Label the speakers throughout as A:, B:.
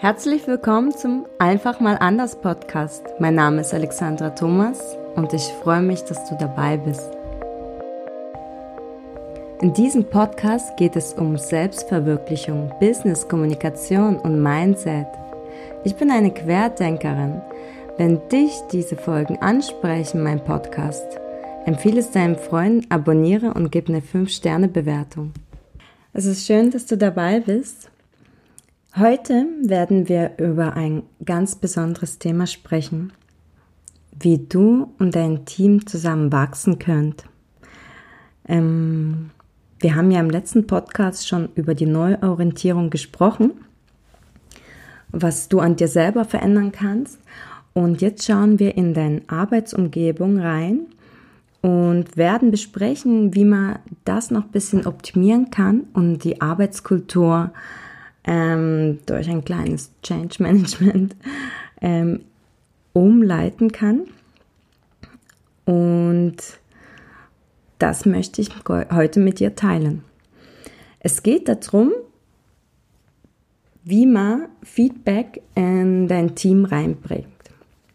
A: Herzlich willkommen zum Einfach mal anders Podcast. Mein Name ist Alexandra Thomas und ich freue mich, dass du dabei bist. In diesem Podcast geht es um Selbstverwirklichung, Business, Kommunikation und Mindset. Ich bin eine Querdenkerin. Wenn dich diese Folgen ansprechen, mein Podcast, empfehle es deinen Freunden, abonniere und gib eine 5-Sterne-Bewertung. Es ist schön, dass du dabei bist. Heute werden wir über ein ganz besonderes Thema sprechen, wie du und dein Team zusammen wachsen könnt. Ähm, wir haben ja im letzten Podcast schon über die Neuorientierung gesprochen, was du an dir selber verändern kannst. Und jetzt schauen wir in deine Arbeitsumgebung rein und werden besprechen, wie man das noch ein bisschen optimieren kann und die Arbeitskultur ähm, durch ein kleines Change Management ähm, umleiten kann. Und das möchte ich heute mit dir teilen. Es geht darum, wie man Feedback in dein Team reinbringt.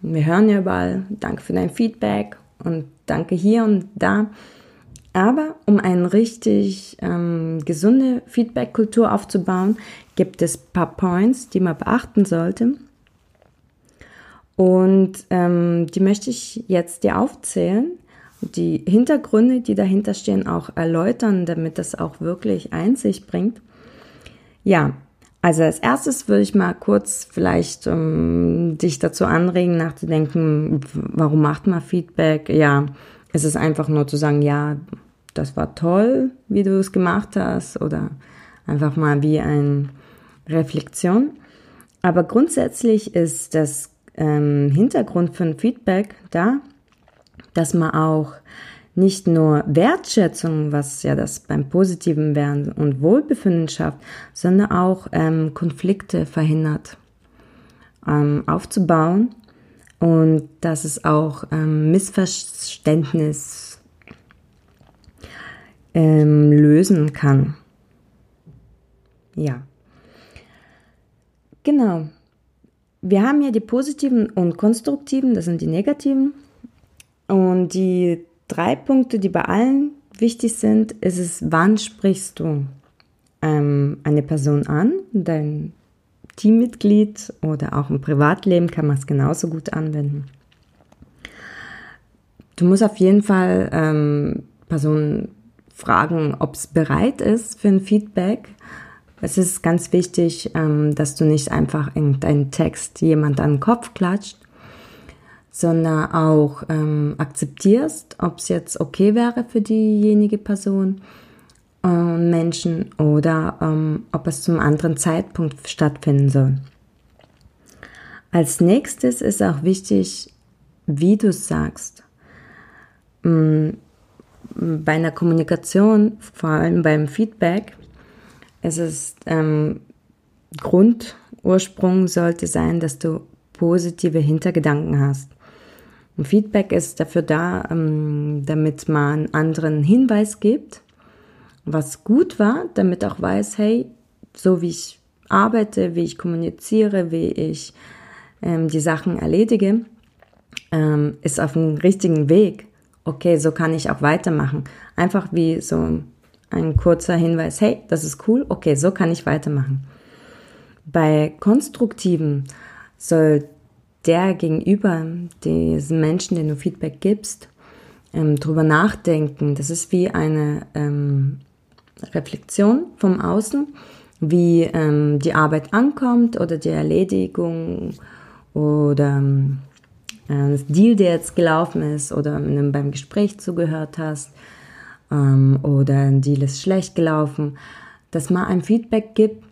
A: Wir hören ja überall, danke für dein Feedback und danke hier und da. Aber um eine richtig ähm, gesunde Feedback-Kultur aufzubauen, gibt es ein paar Points, die man beachten sollte. Und ähm, die möchte ich jetzt dir aufzählen. Die Hintergründe, die dahinter stehen, auch erläutern, damit das auch wirklich Einsicht bringt. Ja, also als erstes würde ich mal kurz vielleicht ähm, dich dazu anregen, nachzudenken, warum macht man Feedback? Ja, es ist einfach nur zu sagen, ja, das war toll, wie du es gemacht hast oder einfach mal wie eine Reflexion. Aber grundsätzlich ist das ähm, Hintergrund von Feedback da, dass man auch nicht nur Wertschätzung, was ja das beim positiven Werden und Wohlbefinden schafft, sondern auch ähm, Konflikte verhindert ähm, aufzubauen und dass es auch ähm, Missverständnis ähm, lösen kann. Ja. Genau. Wir haben ja die positiven und konstruktiven, das sind die negativen. Und die drei Punkte, die bei allen wichtig sind, ist es, wann sprichst du ähm, eine Person an, dein Teammitglied oder auch im Privatleben kann man es genauso gut anwenden. Du musst auf jeden Fall ähm, Personen fragen, ob es bereit ist für ein Feedback. Es ist ganz wichtig, ähm, dass du nicht einfach in deinen Text jemand an den Kopf klatscht, sondern auch ähm, akzeptierst, ob es jetzt okay wäre für diejenige Person und Menschen oder ähm, ob es zum anderen Zeitpunkt stattfinden soll. Als nächstes ist auch wichtig, wie du es sagst. Bei einer Kommunikation, vor allem beim Feedback, es ist ähm, Grundursprung sollte sein, dass du positive Hintergedanken hast. Und Feedback ist dafür da, ähm, damit man anderen Hinweis gibt, was gut war, damit auch weiß, hey, so wie ich arbeite, wie ich kommuniziere, wie ich ähm, die Sachen erledige, ähm, ist auf dem richtigen Weg okay, so kann ich auch weitermachen. Einfach wie so ein kurzer Hinweis, hey, das ist cool, okay, so kann ich weitermachen. Bei konstruktiven soll der gegenüber, diesen Menschen, den du Feedback gibst, ähm, drüber nachdenken. Das ist wie eine ähm, Reflexion vom Außen, wie ähm, die Arbeit ankommt oder die Erledigung oder ähm, äh, das Deal, der jetzt gelaufen ist oder beim Gespräch zugehört hast ähm, oder ein Deal ist schlecht gelaufen, dass man ein Feedback gibt,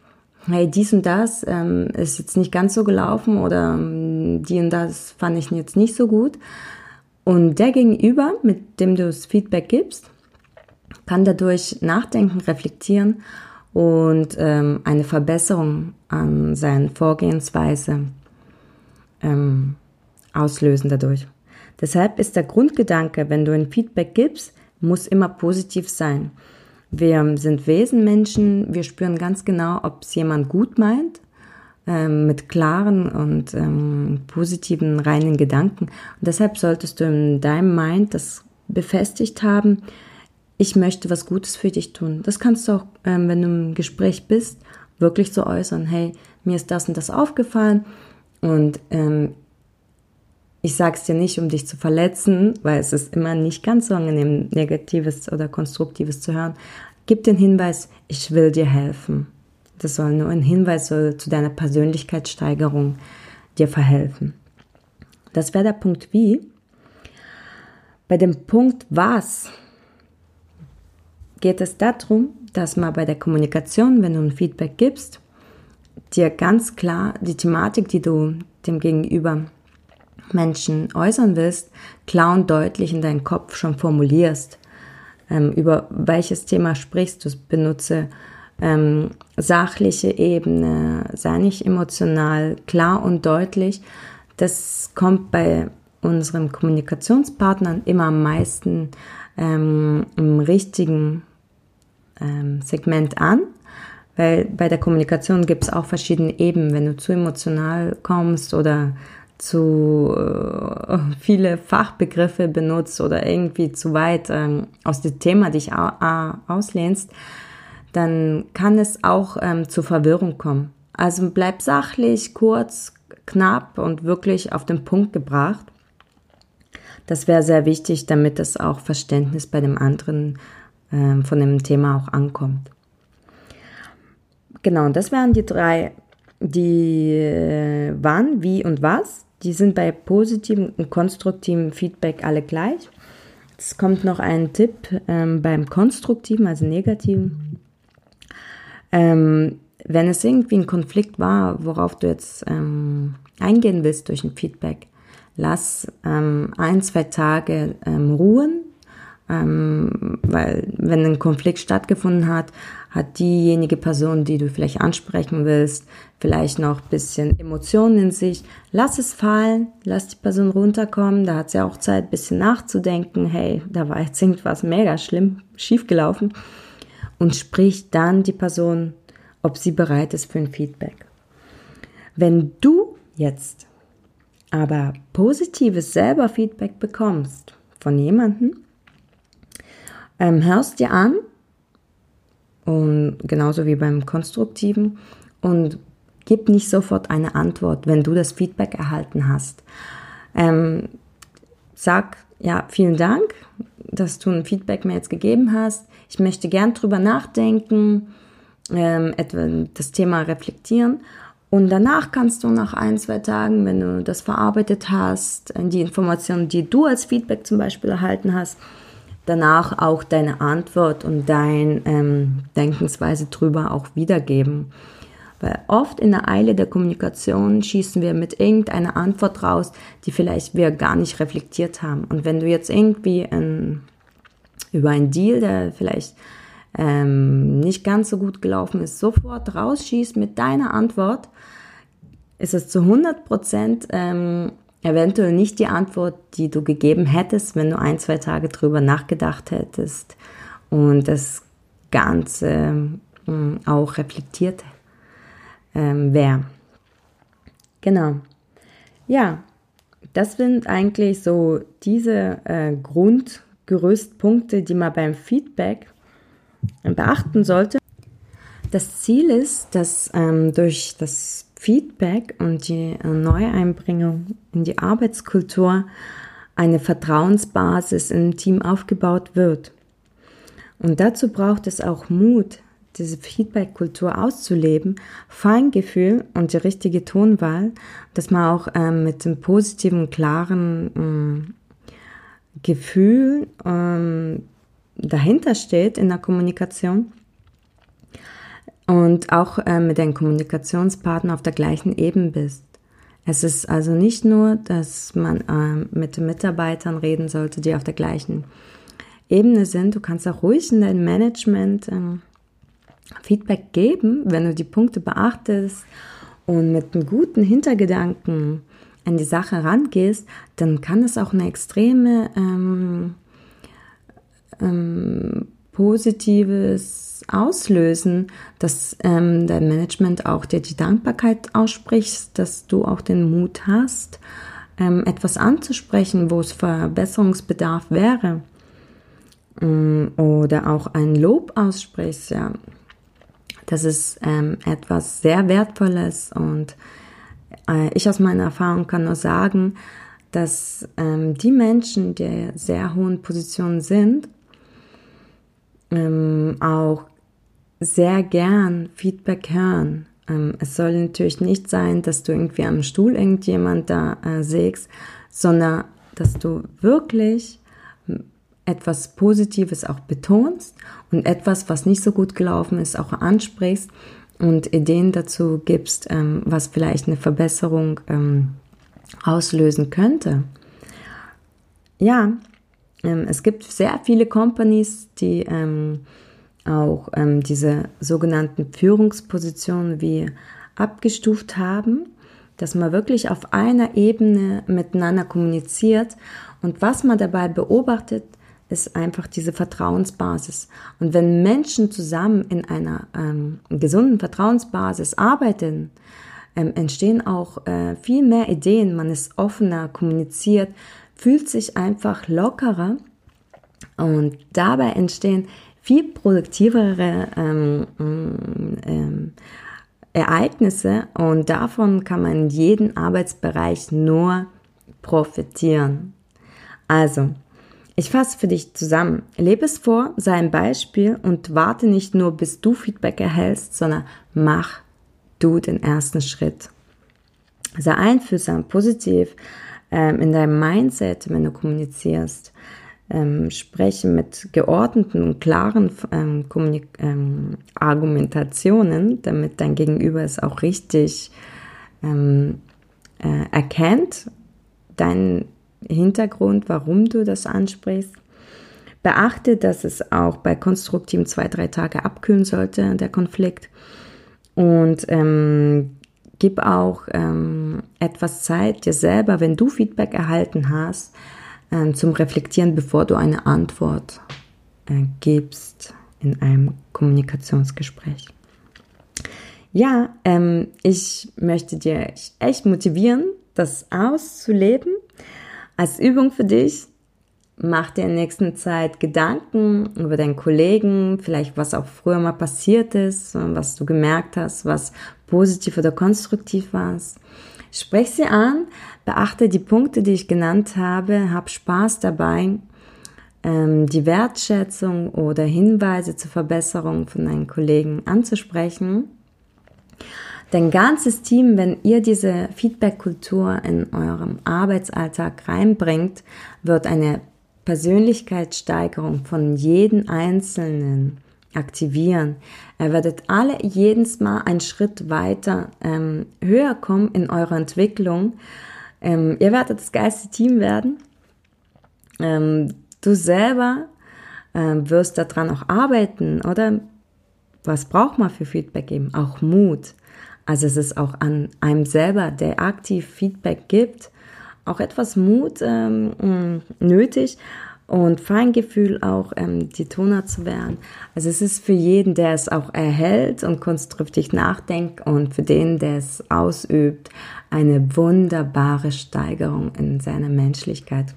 A: hey, dies und das ähm, ist jetzt nicht ganz so gelaufen oder ähm, die und das fand ich jetzt nicht so gut. Und der Gegenüber, mit dem du das Feedback gibst, kann dadurch nachdenken, reflektieren und ähm, eine Verbesserung an seiner Vorgehensweise ähm, auslösen dadurch. Deshalb ist der Grundgedanke, wenn du ein Feedback gibst, muss immer positiv sein. Wir sind Wesenmenschen, wir spüren ganz genau, ob es jemand gut meint ähm, mit klaren und ähm, positiven, reinen Gedanken. Und deshalb solltest du in deinem Mind das befestigt haben, ich möchte was Gutes für dich tun. Das kannst du auch, ähm, wenn du im Gespräch bist, wirklich so äußern. Hey, mir ist das und das aufgefallen und ähm, ich sage es dir nicht, um dich zu verletzen, weil es ist immer nicht ganz so angenehm, Negatives oder Konstruktives zu hören. Gib den Hinweis, ich will dir helfen. Das soll nur ein Hinweis soll zu deiner Persönlichkeitssteigerung dir verhelfen. Das wäre der Punkt wie. Bei dem Punkt was geht es darum, dass man bei der Kommunikation, wenn du ein Feedback gibst, dir ganz klar die Thematik, die du dem Gegenüber Menschen äußern willst, klar und deutlich in deinen Kopf schon formulierst. Ähm, über welches Thema sprichst du? Benutze ähm, sachliche Ebene, sei nicht emotional, klar und deutlich. Das kommt bei unseren Kommunikationspartnern immer am meisten ähm, im richtigen ähm, Segment an, weil bei der Kommunikation gibt es auch verschiedene Ebenen. Wenn du zu emotional kommst oder zu äh, viele Fachbegriffe benutzt oder irgendwie zu weit ähm, aus dem Thema dich auslehnst, dann kann es auch ähm, zu Verwirrung kommen. Also bleib sachlich, kurz, knapp und wirklich auf den Punkt gebracht. Das wäre sehr wichtig, damit es auch Verständnis bei dem anderen ähm, von dem Thema auch ankommt. Genau, das wären die drei, die äh, wann, wie und was. Die sind bei positivem und konstruktivem Feedback alle gleich. Es kommt noch ein Tipp ähm, beim konstruktiven, also negativen. Ähm, wenn es irgendwie ein Konflikt war, worauf du jetzt ähm, eingehen willst durch ein Feedback, lass ähm, ein, zwei Tage ähm, ruhen, ähm, weil wenn ein Konflikt stattgefunden hat, hat diejenige Person, die du vielleicht ansprechen willst, vielleicht noch ein bisschen Emotionen in sich. Lass es fallen, lass die Person runterkommen, da hat sie auch Zeit, ein bisschen nachzudenken, hey, da war jetzt irgendwas mega schlimm schiefgelaufen und sprich dann die Person, ob sie bereit ist für ein Feedback. Wenn du jetzt aber positives selber Feedback bekommst von jemandem, ähm, hörst dir an und genauso wie beim konstruktiven und gib nicht sofort eine Antwort, wenn du das Feedback erhalten hast. Ähm, sag ja vielen Dank, dass du ein Feedback mir jetzt gegeben hast. Ich möchte gern drüber nachdenken, ähm, etwa das Thema reflektieren und danach kannst du nach ein, zwei Tagen, wenn du das verarbeitet hast, die Informationen, die du als Feedback zum Beispiel erhalten hast, danach auch deine Antwort und deine ähm, Denkensweise drüber auch wiedergeben. Weil oft in der Eile der Kommunikation schießen wir mit irgendeiner Antwort raus, die vielleicht wir gar nicht reflektiert haben. Und wenn du jetzt irgendwie ein, über einen Deal, der vielleicht ähm, nicht ganz so gut gelaufen ist, sofort rausschießt mit deiner Antwort, ist es zu 100 Prozent ähm, eventuell nicht die Antwort, die du gegeben hättest, wenn du ein, zwei Tage drüber nachgedacht hättest und das Ganze äh, auch reflektiert ähm, wäre. Genau. Ja, das sind eigentlich so diese äh, Grundgerüstpunkte, die man beim Feedback beachten sollte. Das Ziel ist, dass ähm, durch das Feedback und die äh, Neueinbringung in die Arbeitskultur eine Vertrauensbasis im Team aufgebaut wird. Und dazu braucht es auch Mut, diese Feedback-Kultur auszuleben, Feingefühl und die richtige Tonwahl, dass man auch ähm, mit dem positiven, klaren ähm, Gefühl ähm, dahinter steht in der Kommunikation und auch äh, mit deinem Kommunikationspartner auf der gleichen Ebene bist. Es ist also nicht nur, dass man äh, mit den Mitarbeitern reden sollte, die auf der gleichen Ebene sind. Du kannst auch ruhig in dein Management ähm, Feedback geben, wenn du die Punkte beachtest und mit einem guten Hintergedanken an die Sache rangehst, dann kann es auch eine extreme ähm, ähm, Positives auslösen, dass ähm, dein Management auch dir die Dankbarkeit ausspricht, dass du auch den Mut hast, ähm, etwas anzusprechen, wo es Verbesserungsbedarf wäre. Ähm, oder auch ein Lob aussprichst, ja. Das ist ähm, etwas sehr Wertvolles und äh, ich aus meiner Erfahrung kann nur sagen, dass ähm, die Menschen, die sehr hohen Positionen sind, ähm, auch sehr gern Feedback hören. Ähm, es soll natürlich nicht sein, dass du irgendwie am Stuhl irgendjemand da äh, sägst, sondern dass du wirklich etwas Positives auch betonst und etwas, was nicht so gut gelaufen ist, auch ansprichst und Ideen dazu gibst, ähm, was vielleicht eine Verbesserung ähm, auslösen könnte. Ja, ähm, es gibt sehr viele Companies, die ähm, auch ähm, diese sogenannten Führungspositionen wie abgestuft haben, dass man wirklich auf einer Ebene miteinander kommuniziert. Und was man dabei beobachtet, ist einfach diese Vertrauensbasis. Und wenn Menschen zusammen in einer ähm, gesunden Vertrauensbasis arbeiten, ähm, entstehen auch äh, viel mehr Ideen, man ist offener, kommuniziert, fühlt sich einfach lockerer und dabei entstehen viel produktivere ähm, ähm, Ereignisse und davon kann man in jedem Arbeitsbereich nur profitieren. Also, ich fasse für dich zusammen. Lebe es vor, sei ein Beispiel und warte nicht nur, bis du Feedback erhältst, sondern mach du den ersten Schritt. Sei einfühlsam, positiv ähm, in deinem Mindset, wenn du kommunizierst ähm, sprechen mit geordneten und klaren ähm, ähm, Argumentationen, damit dein Gegenüber es auch richtig ähm, äh, erkennt, deinen Hintergrund, warum du das ansprichst. Beachte, dass es auch bei konstruktiven zwei, drei Tage abkühlen sollte, der Konflikt. Und ähm, gib auch ähm, etwas Zeit dir selber, wenn du Feedback erhalten hast, äh, zum Reflektieren, bevor du eine Antwort äh, gibst in einem Kommunikationsgespräch. Ja, ähm, ich möchte dir echt motivieren, das auszuleben. Als Übung für dich, mach dir in der nächsten Zeit Gedanken über deinen Kollegen, vielleicht was auch früher mal passiert ist, was du gemerkt hast, was positiv oder konstruktiv war. Sprech sie an, beachte die Punkte, die ich genannt habe, hab Spaß dabei, ähm, die Wertschätzung oder Hinweise zur Verbesserung von deinen Kollegen anzusprechen. Dein ganzes Team, wenn ihr diese Feedback-Kultur in eurem Arbeitsalltag reinbringt, wird eine Persönlichkeitssteigerung von jedem Einzelnen aktivieren. Ihr werdet alle jedes Mal einen Schritt weiter ähm, höher kommen in eurer Entwicklung. Ähm, ihr werdet das geilste Team werden. Ähm, du selber ähm, wirst daran auch arbeiten, oder? Was braucht man für Feedback geben? Auch Mut. Also es ist auch an einem selber, der aktiv Feedback gibt, auch etwas Mut ähm, nötig und Feingefühl auch ähm, die Toner zu werden. Also es ist für jeden, der es auch erhält und konstruktiv nachdenkt und für den, der es ausübt, eine wunderbare Steigerung in seiner Menschlichkeit.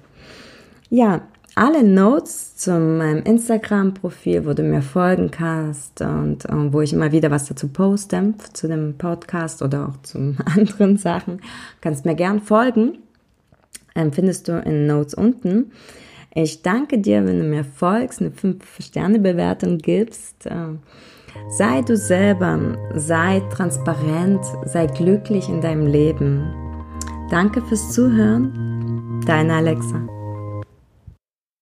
A: Ja, alle Notes zu meinem Instagram-Profil, wo du mir folgen kannst und, und, wo ich immer wieder was dazu poste, zu dem Podcast oder auch zu anderen Sachen, kannst mir gern folgen. Ähm, findest du in Notes unten. Ich danke dir, wenn du mir folgst, eine 5-Sterne-Bewertung gibst. Ähm, sei du selber, sei transparent, sei glücklich in deinem Leben. Danke fürs Zuhören. Deine Alexa.